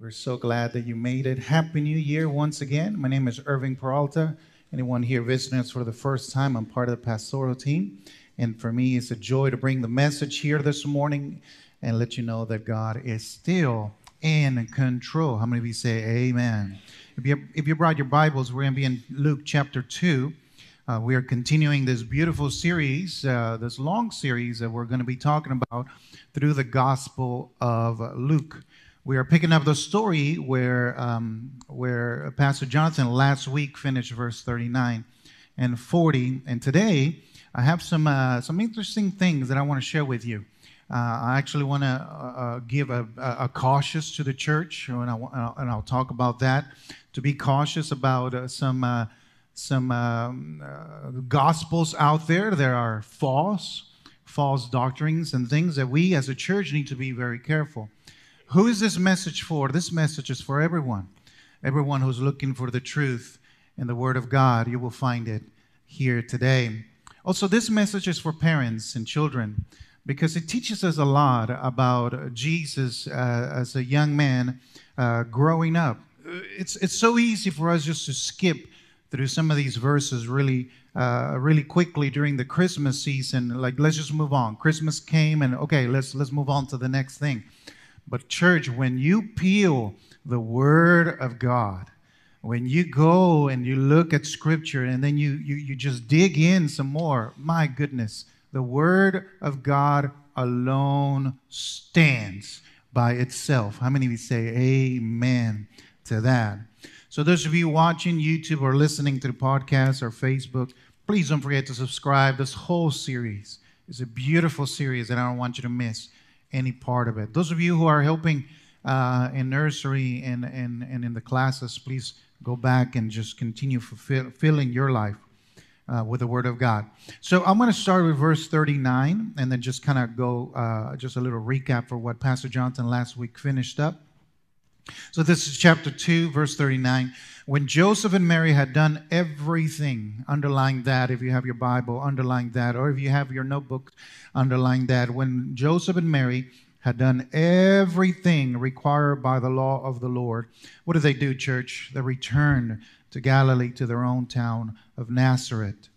We're so glad that you made it. Happy New Year once again. My name is Irving Peralta. Anyone here visiting us for the first time, I'm part of the pastoral team. And for me, it's a joy to bring the message here this morning and let you know that God is still in control. How many of you say amen? If you, if you brought your Bibles, we're going to be in Luke chapter 2. Uh, we are continuing this beautiful series, uh, this long series that we're going to be talking about through the Gospel of Luke. We are picking up the story where, um, where Pastor Jonathan last week finished verse 39 and 40. And today, I have some, uh, some interesting things that I want to share with you. Uh, I actually want to uh, uh, give a, a, cautious to the church, and, I, and I'll talk about that. To be cautious about uh, some, uh, some um, gospels out there that are false, false doctrines, and things that we as a church need to be very careful. Who is this message for? This message is for everyone. Everyone who's looking for the truth in the Word of God, you will find it here today. Also, this message is for parents and children because it teaches us a lot about Jesus uh, as a young man uh, growing up. It's, it's so easy for us just to skip through some of these verses really uh, really quickly during the Christmas season. Like, let's just move on. Christmas came, and okay, let's let's move on to the next thing. But, church, when you peel the Word of God, when you go and you look at Scripture and then you, you, you just dig in some more, my goodness, the Word of God alone stands by itself. How many of you say amen to that? So, those of you watching YouTube or listening to the podcast or Facebook, please don't forget to subscribe. This whole series is a beautiful series that I don't want you to miss any part of it. Those of you who are helping uh, in nursery and, and, and in the classes, please go back and just continue fulfilling your life uh, with the Word of God. So I'm going to start with verse 39 and then just kind of go uh, just a little recap for what Pastor Jonathan last week finished up. So this is chapter 2, verse 39. When Joseph and Mary had done everything, underline that if you have your Bible, underline that, or if you have your notebook, underline that. When Joseph and Mary had done everything required by the law of the Lord, what did they do, church? They returned to Galilee, to their own town of Nazareth.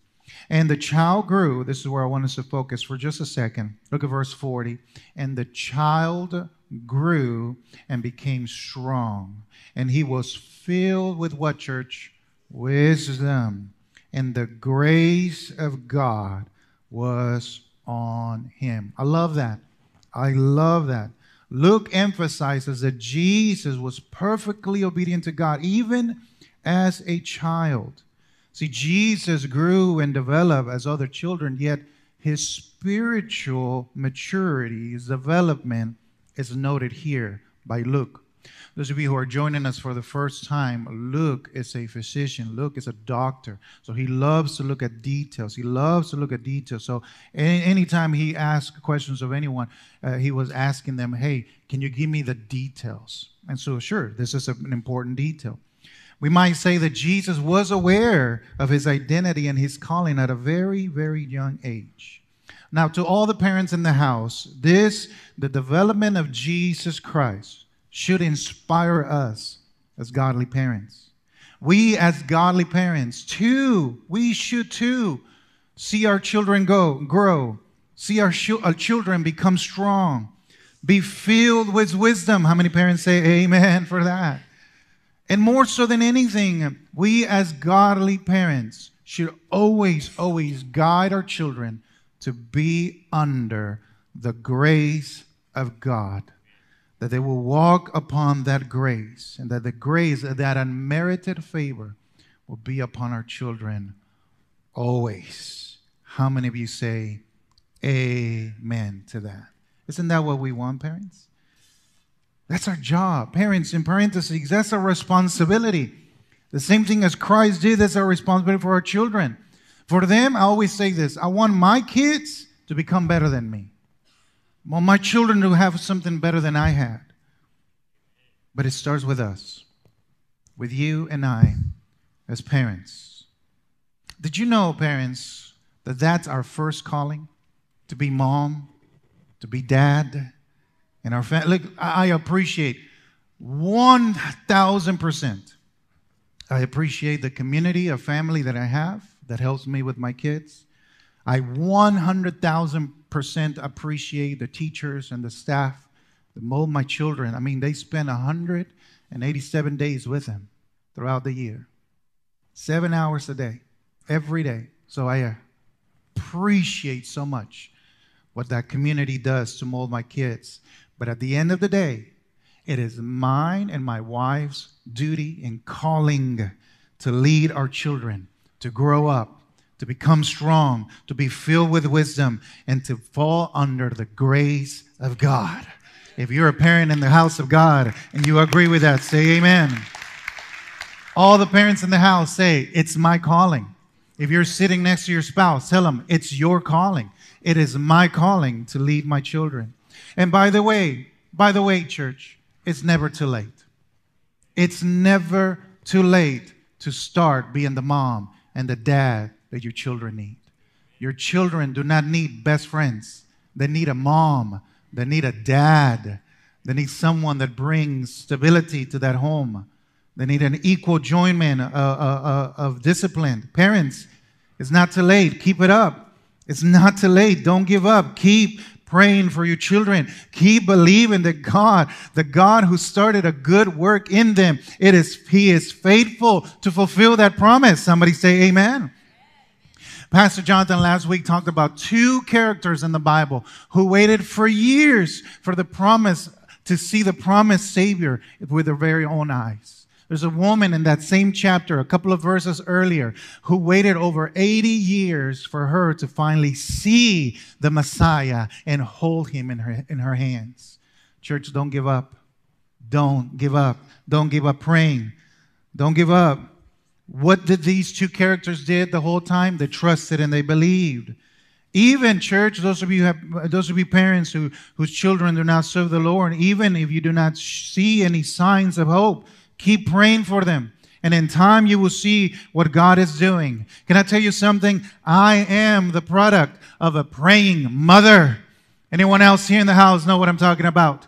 And the child grew. This is where I want us to focus for just a second. Look at verse 40. And the child grew and became strong. And he was filled with what, church? Wisdom. And the grace of God was on him. I love that. I love that. Luke emphasizes that Jesus was perfectly obedient to God, even as a child. See, Jesus grew and developed as other children, yet his spiritual maturity, his development, is noted here by Luke. Those of you who are joining us for the first time, Luke is a physician. Luke is a doctor. So he loves to look at details. He loves to look at details. So any, anytime he asked questions of anyone, uh, he was asking them, hey, can you give me the details? And so, sure, this is an important detail. We might say that Jesus was aware of his identity and his calling at a very, very young age. Now, to all the parents in the house, this, the development of Jesus Christ, should inspire us as godly parents. We, as godly parents, too, we should too see our children go, grow, see our, our children become strong, be filled with wisdom. How many parents say amen for that? And more so than anything, we as godly parents should always, always guide our children to be under the grace of God. That they will walk upon that grace, and that the grace, that unmerited favor, will be upon our children always. How many of you say amen to that? Isn't that what we want, parents? That's our job. Parents, in parentheses, that's our responsibility. The same thing as Christ did, that's our responsibility for our children. For them, I always say this I want my kids to become better than me. I want my children to have something better than I had. But it starts with us, with you and I as parents. Did you know, parents, that that's our first calling? To be mom, to be dad, and our family. Look, I appreciate 1000%. I appreciate the community of family that I have that helps me with my kids. I 100,000% appreciate the teachers and the staff that mold my children. I mean, they spend 187 days with them throughout the year, seven hours a day, every day. So I appreciate so much what that community does to mold my kids. But at the end of the day, it is mine and my wife's duty and calling to lead our children, to grow up, to become strong, to be filled with wisdom, and to fall under the grace of God. If you're a parent in the house of God and you agree with that, say amen. All the parents in the house say, It's my calling. If you're sitting next to your spouse, tell them, It's your calling. It is my calling to lead my children. And by the way, by the way, church, it's never too late. It's never too late to start being the mom and the dad that your children need. Your children do not need best friends, they need a mom, they need a dad, they need someone that brings stability to that home. They need an equal joinment uh, uh, uh, of discipline. Parents, it's not too late. Keep it up. It's not too late. Don't give up. Keep praying for your children. Keep believing that God, the God who started a good work in them, it is He is faithful to fulfill that promise. Somebody say Amen. Pastor Jonathan last week talked about two characters in the Bible who waited for years for the promise to see the promised Savior with their very own eyes. There's a woman in that same chapter, a couple of verses earlier, who waited over 80 years for her to finally see the Messiah and hold him in her, in her hands. Church, don't give up. Don't give up. Don't give up praying. Don't give up. What did these two characters did the whole time? They trusted and they believed. Even church, those of you have, those of you parents who whose children do not serve the Lord, even if you do not see any signs of hope, Keep praying for them. And in time, you will see what God is doing. Can I tell you something? I am the product of a praying mother. Anyone else here in the house know what I'm talking about?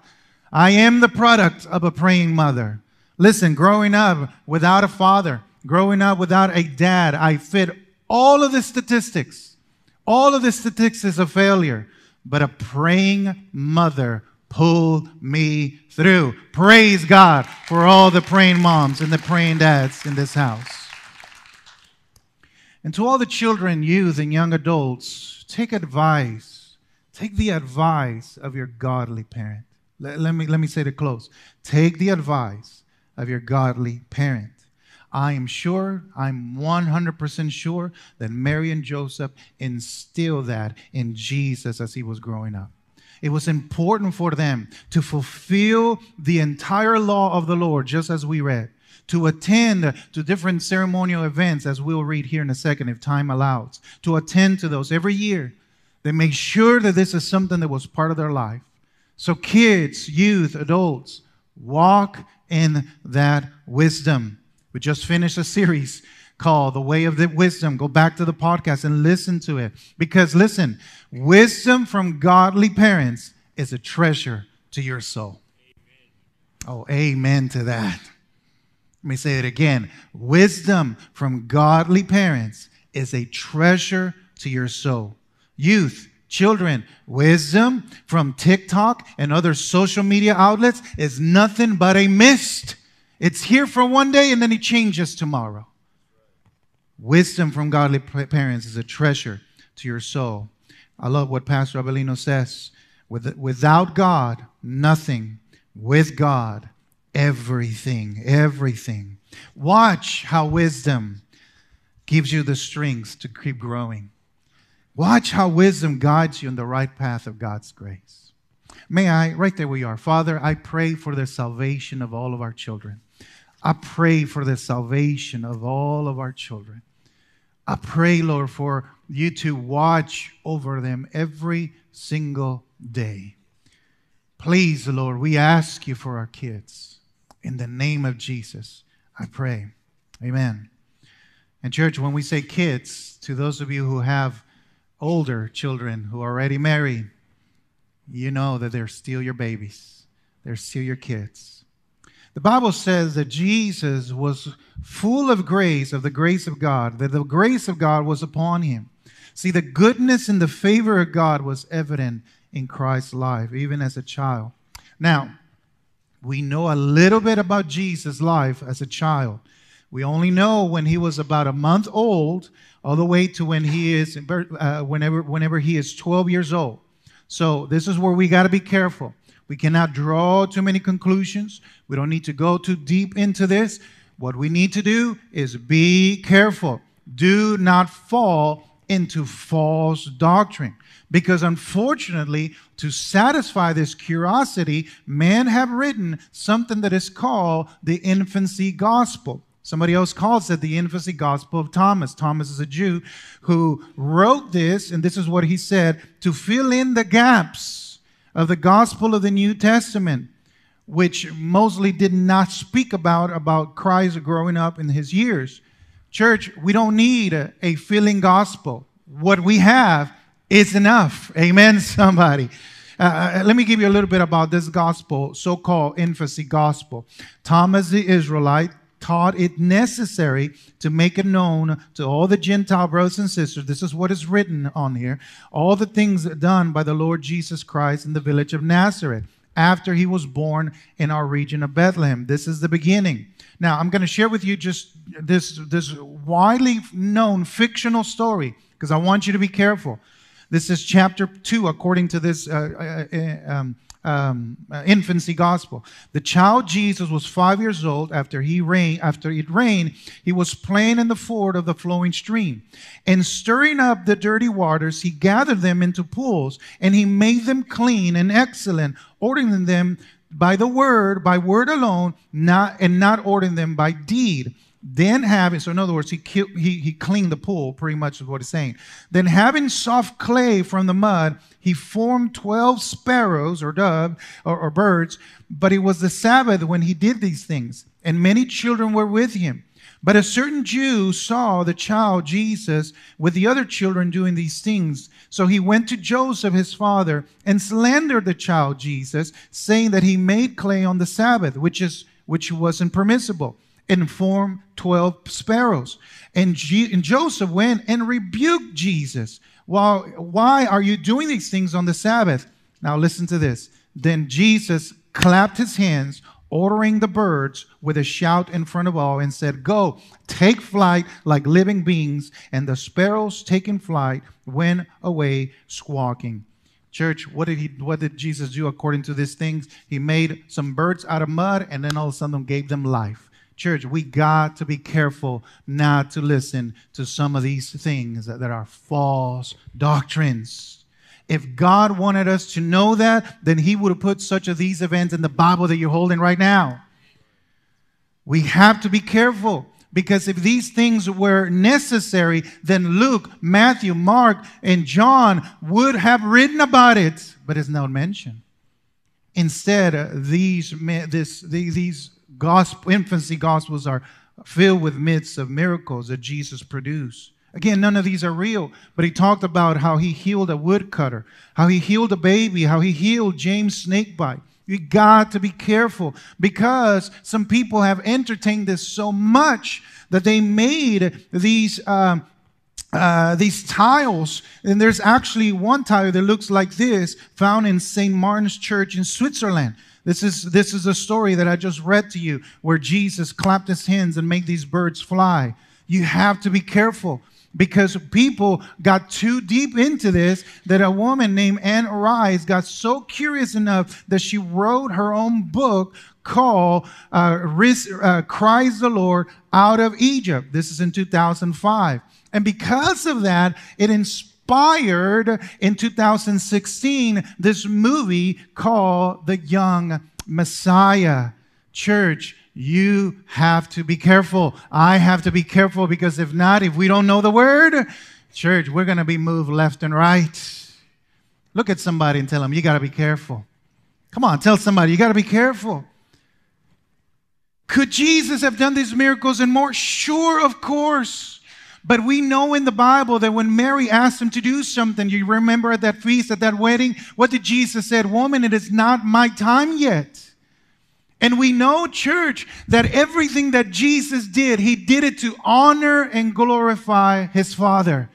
I am the product of a praying mother. Listen, growing up without a father, growing up without a dad, I fit all of the statistics, all of the statistics of failure. But a praying mother pull me through. Praise God for all the praying moms and the praying dads in this house. And to all the children, youth, and young adults, take advice. Take the advice of your godly parent. Let, let, me, let me say to close. Take the advice of your godly parent. I am sure, I'm 100% sure that Mary and Joseph instilled that in Jesus as he was growing up. It was important for them to fulfill the entire law of the Lord, just as we read, to attend to different ceremonial events, as we'll read here in a second if time allows, to attend to those every year. They make sure that this is something that was part of their life. So, kids, youth, adults, walk in that wisdom. We just finished a series called The Way of the Wisdom. Go back to the podcast and listen to it. Because listen, wisdom from godly parents is a treasure to your soul. Oh, amen to that. Let me say it again. Wisdom from godly parents is a treasure to your soul. Youth, children, wisdom from TikTok and other social media outlets is nothing but a mist. It's here for one day and then it changes tomorrow. Wisdom from godly parents is a treasure to your soul. I love what Pastor Abelino says. Without God, nothing. With God, everything. Everything. Watch how wisdom gives you the strength to keep growing. Watch how wisdom guides you in the right path of God's grace. May I, right there we are. Father, I pray for the salvation of all of our children. I pray for the salvation of all of our children. I pray, Lord, for you to watch over them every single day. Please, Lord, we ask you for our kids. In the name of Jesus, I pray. Amen. And, church, when we say kids, to those of you who have older children who are already married, you know that they're still your babies, they're still your kids. The Bible says that Jesus was full of grace, of the grace of God, that the grace of God was upon him. See, the goodness and the favor of God was evident in Christ's life, even as a child. Now, we know a little bit about Jesus' life as a child. We only know when he was about a month old, all the way to when he is, uh, whenever, whenever he is 12 years old. So this is where we got to be careful. We cannot draw too many conclusions. We don't need to go too deep into this. What we need to do is be careful. Do not fall into false doctrine. Because unfortunately, to satisfy this curiosity, men have written something that is called the infancy gospel. Somebody else calls it the infancy gospel of Thomas. Thomas is a Jew who wrote this, and this is what he said to fill in the gaps of the gospel of the New Testament, which mostly did not speak about, about Christ growing up in his years. Church, we don't need a, a filling gospel. What we have is enough. Amen, somebody. Uh, uh let me give you a little bit about this gospel, so called infancy gospel. Thomas the Israelite taught it necessary to make it known to all the Gentile brothers and sisters. This is what is written on here. All the things done by the Lord Jesus Christ in the village of Nazareth after he was born in our region of Bethlehem. This is the beginning. Now, I'm going to share with you just this, this widely known fictional story because I want you to be careful. This is chapter 2, according to this uh, uh, uh um, um, uh, infancy gospel. The child Jesus was five years old after he rained. After it rained, he was playing in the ford of the flowing stream, and stirring up the dirty waters, he gathered them into pools, and he made them clean and excellent, ordering them by the word, by word alone, not and not ordering them by deed. Then having, so in other words, he, he, he cleaned the pool, pretty much is what he's saying. Then having soft clay from the mud, he formed 12 sparrows or dove or, or birds, but it was the Sabbath when he did these things, and many children were with him. But a certain Jew saw the child Jesus with the other children doing these things. So he went to Joseph, his father, and slandered the child Jesus, saying that he made clay on the Sabbath, which is which wasn't permissible and formed 12 sparrows. And, G- and Joseph went and rebuked Jesus. Well, why are you doing these things on the Sabbath? Now, listen to this. Then Jesus clapped his hands, ordering the birds with a shout in front of all, and said, Go, take flight like living beings. And the sparrows, taking flight, went away squawking. Church, what did he what did Jesus do according to these things? He made some birds out of mud and then all of a sudden gave them life. Church, we got to be careful not to listen to some of these things that, that are false doctrines. If God wanted us to know that, then He would have put such of these events in the Bible that you're holding right now. We have to be careful because if these things were necessary, then Luke, Matthew, Mark, and John would have written about it, but it's not mentioned. Instead, uh, these, this, these, these gospel, infancy gospels are filled with myths of miracles that Jesus produced. Again, none of these are real, but he talked about how he healed a woodcutter, how he healed a baby, how he healed James snakebite. You got to be careful because some people have entertained this so much that they made these uh, uh, these tiles, and there's actually one tile that looks like this, found in St. Martin's Church in Switzerland. This is, this is a story that I just read to you where Jesus clapped his hands and made these birds fly. You have to be careful because people got too deep into this that a woman named Anne Rice got so curious enough that she wrote her own book called uh, uh, Christ the Lord Out of Egypt. This is in 2005. And because of that, it inspired inspired in 2016 this movie called The Young Messiah. Church, you have to be careful. I have to be careful because if not, if we don't know the word, church, we're going to be moved left and right. Look at somebody and tell them, you got to be careful. Come on, tell somebody, you got to be careful. Could Jesus have done these miracles and more? Sure, of course. But we know in the Bible that when Mary asked him to do something, you remember at that feast, at that wedding, what did Jesus said? Woman, it is not my time yet. And we know, church, that everything that Jesus did, he did it to honor and glorify his Father.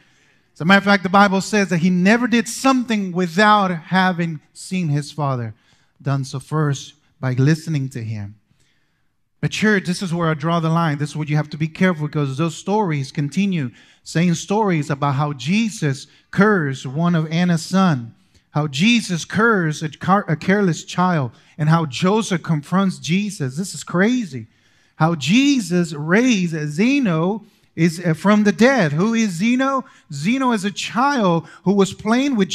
As a matter of fact, the Bible says that he never did something without having seen his Father done so first by listening to him. But, church, this is where I draw the line. This is where you have to be careful because those stories continue saying stories about how Jesus cursed one of Anna's son how Jesus cursed a, car- a careless child, and how Joseph confronts Jesus. This is crazy. How Jesus raised Zeno is uh, from the dead. Who is Zeno? Zeno is a child who was playing with,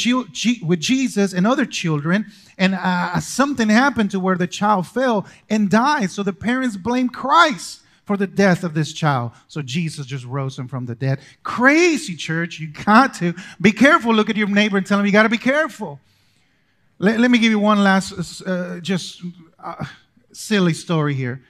with Jesus and other children, and uh, something happened to where the child fell and died. So the parents blame Christ for the death of this child. So Jesus just rose him from the dead. Crazy, church. You got to be careful. Look at your neighbor and tell him you got to be careful. Let, let me give you one last, uh, just uh, silly story here.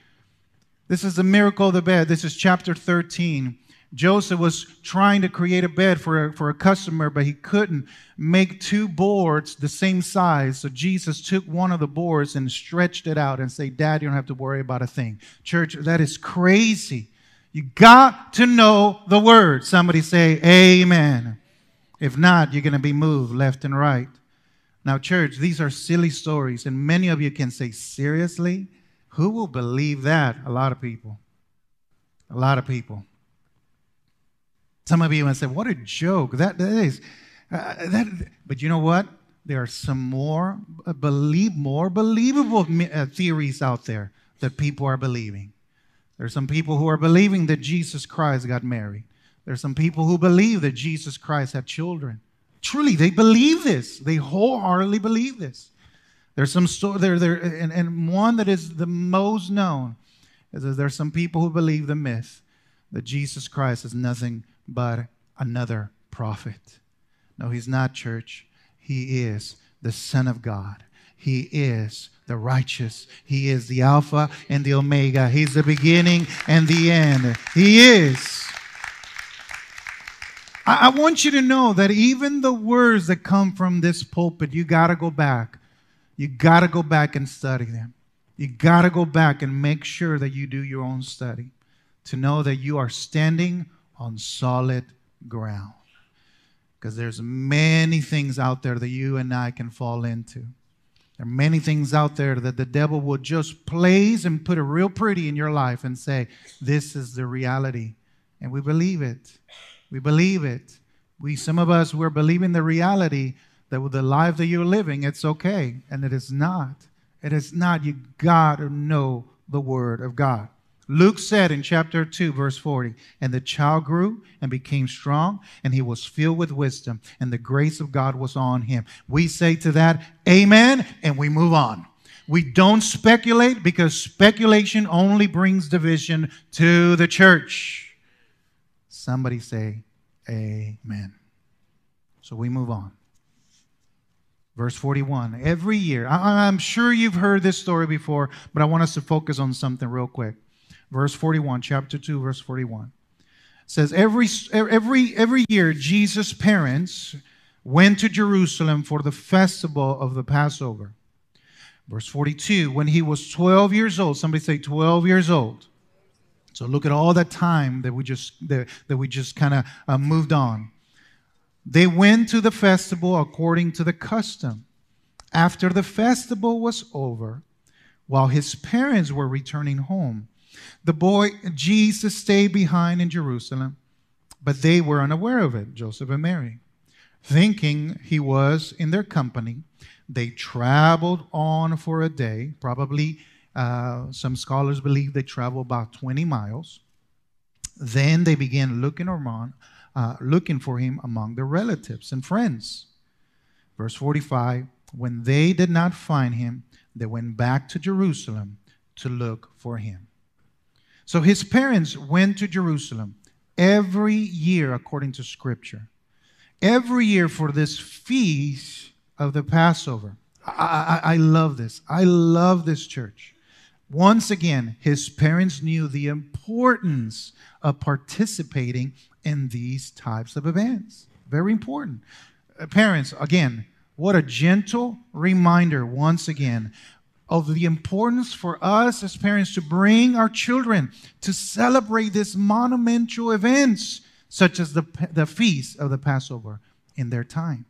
This is the miracle of the bed. This is chapter 13. Joseph was trying to create a bed for a, for a customer, but he couldn't make two boards the same size. So Jesus took one of the boards and stretched it out and said, Dad, you don't have to worry about a thing. Church, that is crazy. You got to know the word. Somebody say, Amen. If not, you're going to be moved left and right. Now, church, these are silly stories, and many of you can say, Seriously? Who will believe that? A lot of people. A lot of people. Some of you might say, "What a joke!" That, that is, uh, that. But you know what? There are some more uh, believe more believable uh, theories out there that people are believing. There are some people who are believing that Jesus Christ got married. There are some people who believe that Jesus Christ had children. Truly, they believe this. They wholeheartedly believe this. There's some story there, there, and, and one that is the most known is that there are some people who believe the myth that Jesus Christ is nothing but another prophet. No, he's not, church. He is the Son of God. He is the righteous. He is the Alpha and the Omega. He's the beginning and the end. He is. I, I want you to know that even the words that come from this pulpit, you got to go back. You got to go back and study them. You got to go back and make sure that you do your own study to know that you are standing on solid ground. Because there's many things out there that you and I can fall into. There are many things out there that the devil will just place and put a real pretty in your life and say, This is the reality. And we believe it. We believe it. We, some of us, we're believing the reality that with the life that you're living, it's okay. And it is not. It is not. You got to know the Word of God. Luke said in chapter 2, verse 40, and the child grew and became strong, and he was filled with wisdom, and the grace of God was on him. We say to that, Amen, and we move on. We don't speculate because speculation only brings division to the church. Somebody say, Amen. So we move on. Verse 41. Every year, I, am sure you've heard this story before, but I want us to focus on something real quick verse 41, chapter 2, verse 41. says, every, every, every year, Jesus' parents went to Jerusalem for the festival of the Passover. Verse 42, when he was 12 years old, somebody say 12 years old. So look at all that time that we just that, that we just kind of uh, moved on. They went to the festival according to the custom. After the festival was over, while his parents were returning home, the boy Jesus stayed behind in Jerusalem, but they were unaware of it, Joseph and Mary. Thinking he was in their company, they traveled on for a day. Probably uh, some scholars believe they traveled about 20 miles. Then they began looking around, uh, looking for him among their relatives and friends. Verse 45 When they did not find him, they went back to Jerusalem to look for him. So his parents went to Jerusalem every year, according to Scripture. Every year for this feast of the Passover. I, I, I love this. I love this church. Once again, his parents knew the importance of participating in these types of events. Very important. Uh, parents, again, what a gentle reminder once again of the importance for us as parents to bring our children to celebrate these monumental events, such as the, the feast of the Passover, in their time.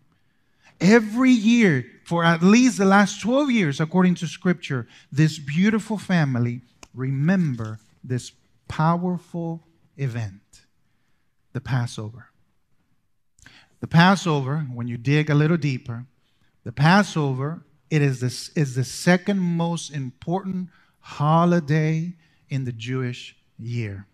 Every year, for at least the last 12 years, according to Scripture, this beautiful family remember this powerful event the Passover. The Passover, when you dig a little deeper, the Passover it is the, is the second most important holiday in the Jewish year.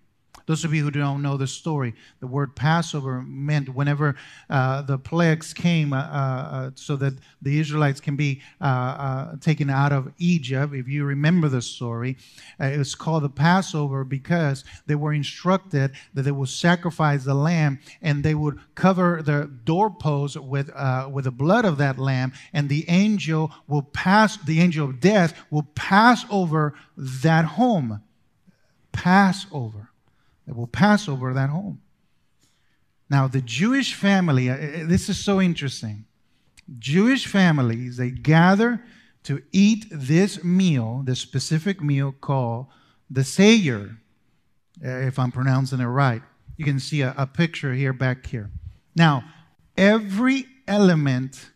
Those of you who don't know the story, the word Passover meant whenever uh, the plagues came, uh, uh, so that the Israelites can be uh, uh, taken out of Egypt. If you remember the story, uh, it was called the Passover because they were instructed that they would sacrifice the lamb and they would cover the doorpost with with the blood of that lamb, and the angel will pass. The angel of death will pass over that home. Passover that will pass over that home. Now, the Jewish family, uh, uh, this is so interesting. Jewish families, they gather to eat this meal, this specific meal called the Seder, uh, if I'm pronouncing it right. You can see a, a picture here back here. Now, every element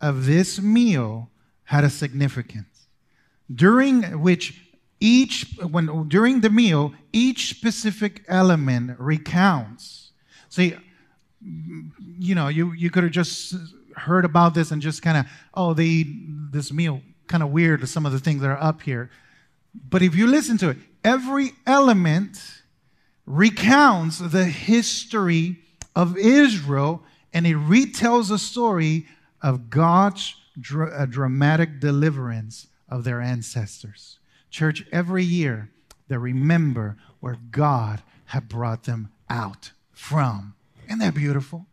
of this meal had a significance, during which each when during the meal each specific element recounts. See you know you you could have just heard about this and just kind of oh they eat this meal. Kind of weird some of the things that are up here. But if you listen to it every element recounts the history of israel and it retells the story of god's dra- uh, dramatic deliverance of their ancestors Church, every year they remember where God had brought them out from. Isn't that beautiful?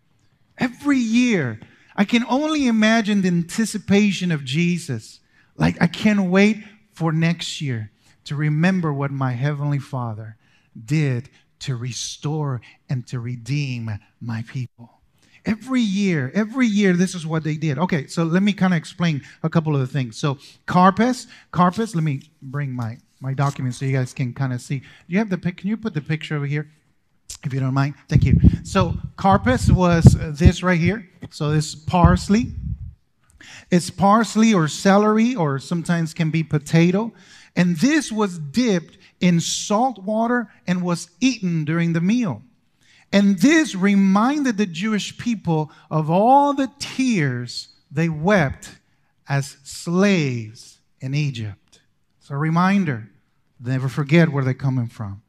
Every year, I can only imagine the anticipation of Jesus. Like, I can't wait for next year to remember what my Heavenly Father did to restore and to redeem my people. Every year, every year, this is what they did. Okay, so let me kind of explain a couple of the things. So, Karpas, Karpas, let me bring my, my document so you guys can kind of see. Do you have the pic? Can you put the picture over here? If you don't mind. Thank you. So, Karpas was this right here. So, this parsley. It's parsley or celery, or sometimes can be potato. And this was dipped in salt water and was eaten during the meal. And this reminded the Jewish people of all the tears they wept as slaves in Egypt. It's a reminder. Never forget where they're coming from.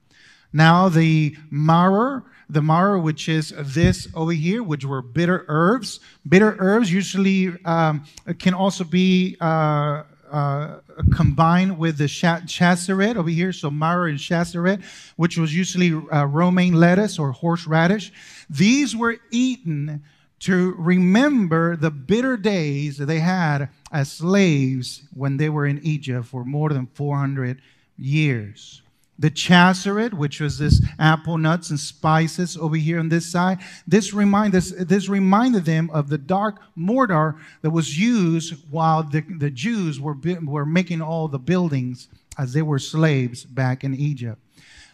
Now, the maror, the maror, which is this over here, which were bitter herbs. Bitter herbs usually um, can also be uh, uh, combined with the chasaret over here, so maror and chasaret, which was usually uh, romaine lettuce or horseradish. These were eaten to remember the bitter days that they had as slaves when they were in Egypt for more than 400 years the chasaret, which was this apple nuts and spices over here on this side. This reminded, this this reminded them of the dark mortar that was used while the, the Jews were, were making all the buildings as they were slaves back in Egypt.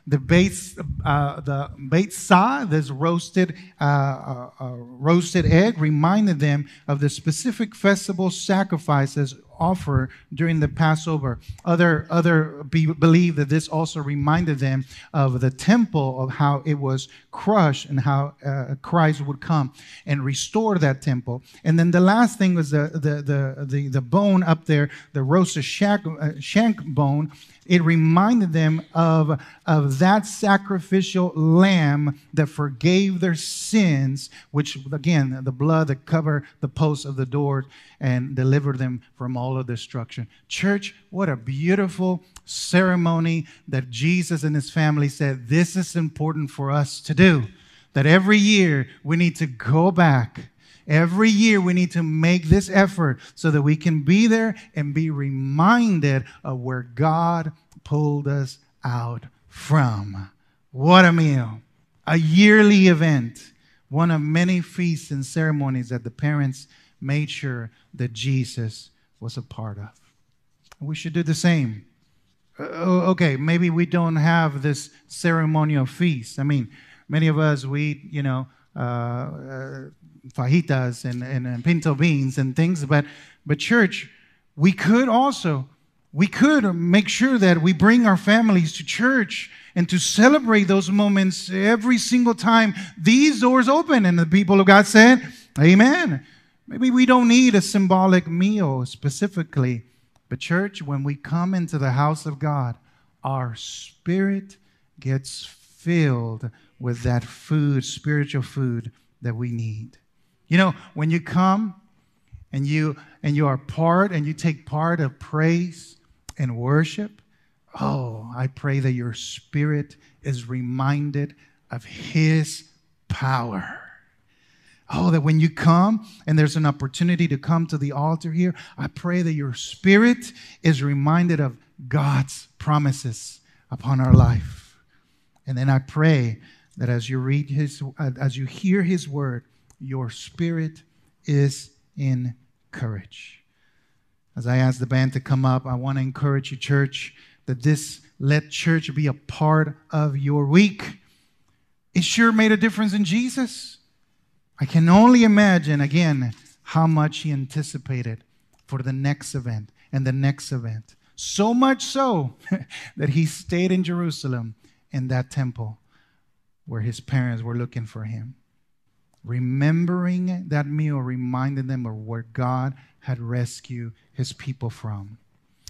The base, uh, the beitza, this roasted, uh, uh, uh, roasted egg, reminded them of the specific festival sacrifices offer during the Passover. Other, other be, believe that this also reminded them of the temple, of how it was crushed and how uh, Christ would come and restore that temple. And then the last thing was the, the, the, the, the bone up there, the roasted shank, uh, shank bone. It reminded them of, of that sacrificial lamb that forgave their sins, which, again, the blood that covered the posts of the doors and delivered them from all of destruction. Church, what a beautiful ceremony that Jesus and his family said this is important for us to do. That every year we need to go back. Every year we need to make this effort so that we can be there and be reminded of where God pulled us out from. What a meal. A yearly event, one of many feasts and ceremonies that the parents made sure that Jesus was a part of. We should do the same. Uh, okay, maybe we don't have this ceremonial feast. I mean, many of us we you know, Uh, uh, fajitas and, and, and pinto beans and things, but but church, we could also we could make sure that we bring our families to church and to celebrate those moments every single time these doors open. And the people of God said, Amen. Maybe we don't need a symbolic meal specifically, but church, when we come into the house of God, our spirit gets filled with that food, spiritual food that we need. You know, when you come and you and you are part and you take part of praise and worship, oh, I pray that your spirit is reminded of His power. Oh, that when you come and there's an opportunity to come to the altar here, I pray that your spirit is reminded of God's promises upon our life. And then I pray that as you read his uh, as you hear his word, your spirit is encouraged. As I ask the band to come up, I want to encourage you, church, that this let church be a part of your week. It sure made a difference in Jesus. I can only imagine, again, how much he anticipated for the next event and the next event. So much so that he stayed in Jerusalem in that temple where his parents were looking for him. Remembering that meal reminded them of where God had rescued his people from.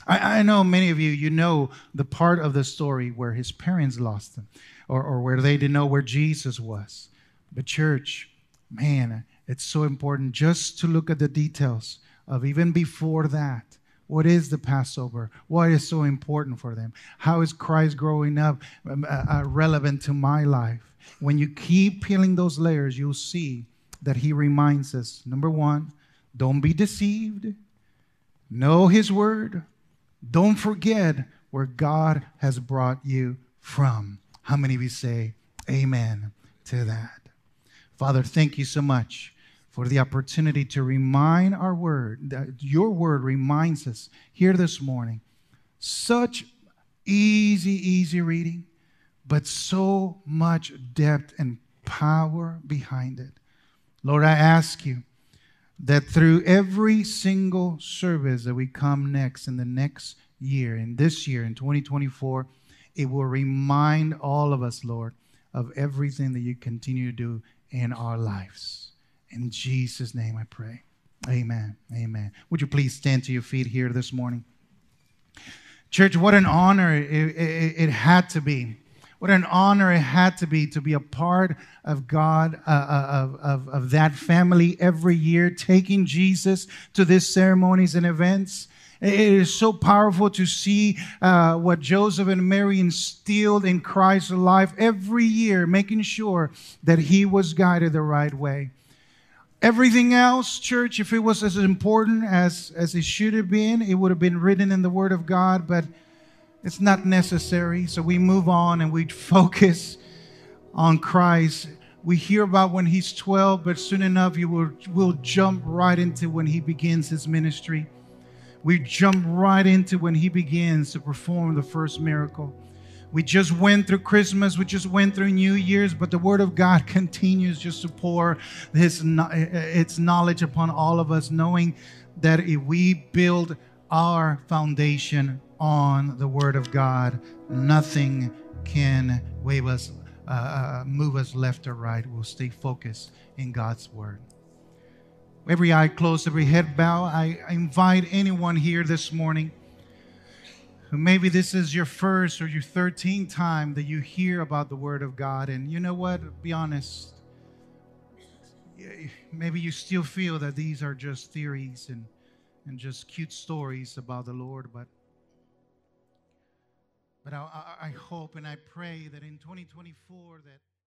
I, I, know many of you, you know the part of the story where his parents lost him or, or where they didn't know where Jesus was. But, church, man, it's so important just to look at the details of even before that. What is the Passover? What is so important for them? How is Christ growing up um, uh, uh, relevant to my life? When you keep peeling those layers, you'll see that he reminds us number one, don't be deceived, know his word, don't forget where God has brought you from. How many of you say amen to that? Father, thank you so much for the opportunity to remind our word, that your word reminds us here this morning. Such easy, easy reading but so much depth and power behind it. Lord, I ask you that through every single service that we come next in the next year, in this year, in 2024, it will remind all of us, Lord, of everything that you continue to do in our lives. In Jesus' name I pray. Amen. Amen. Would you please stand to your feet here this morning? Church, what an honor it, it, it had to be what an honor it had to be to be a part of God, uh, uh, of, of, of that family every year, taking Jesus to these ceremonies and events. It is so powerful to see uh, what Joseph and Mary instilled in Christ's life every year, making sure that he was guided the right way. Everything else, church, if it was as important as, as it should have been, it would have been written in the Word of God, but it's not necessary. So we move on and we focus on Christ. We hear about when he's 12, but soon enough you will will jump right into when he begins his ministry. We jump right into when he begins to perform the first miracle. We just went through Christmas, we just went through New Year's, but the Word of God continues just to pour His, its knowledge upon all of us, knowing that if we build our foundation on the Word of God, nothing can wave us, uh, uh, move us left or right. We'll stay focused in God's Word. Every eye closed, every head bow. I invite anyone here this morning maybe this is your first or your 13th time that you hear about the Word of God. And you know what? Be honest. Maybe you still feel that these are just theories and, and just cute stories about the Lord, but but I, I, hope and I pray that in 2024 that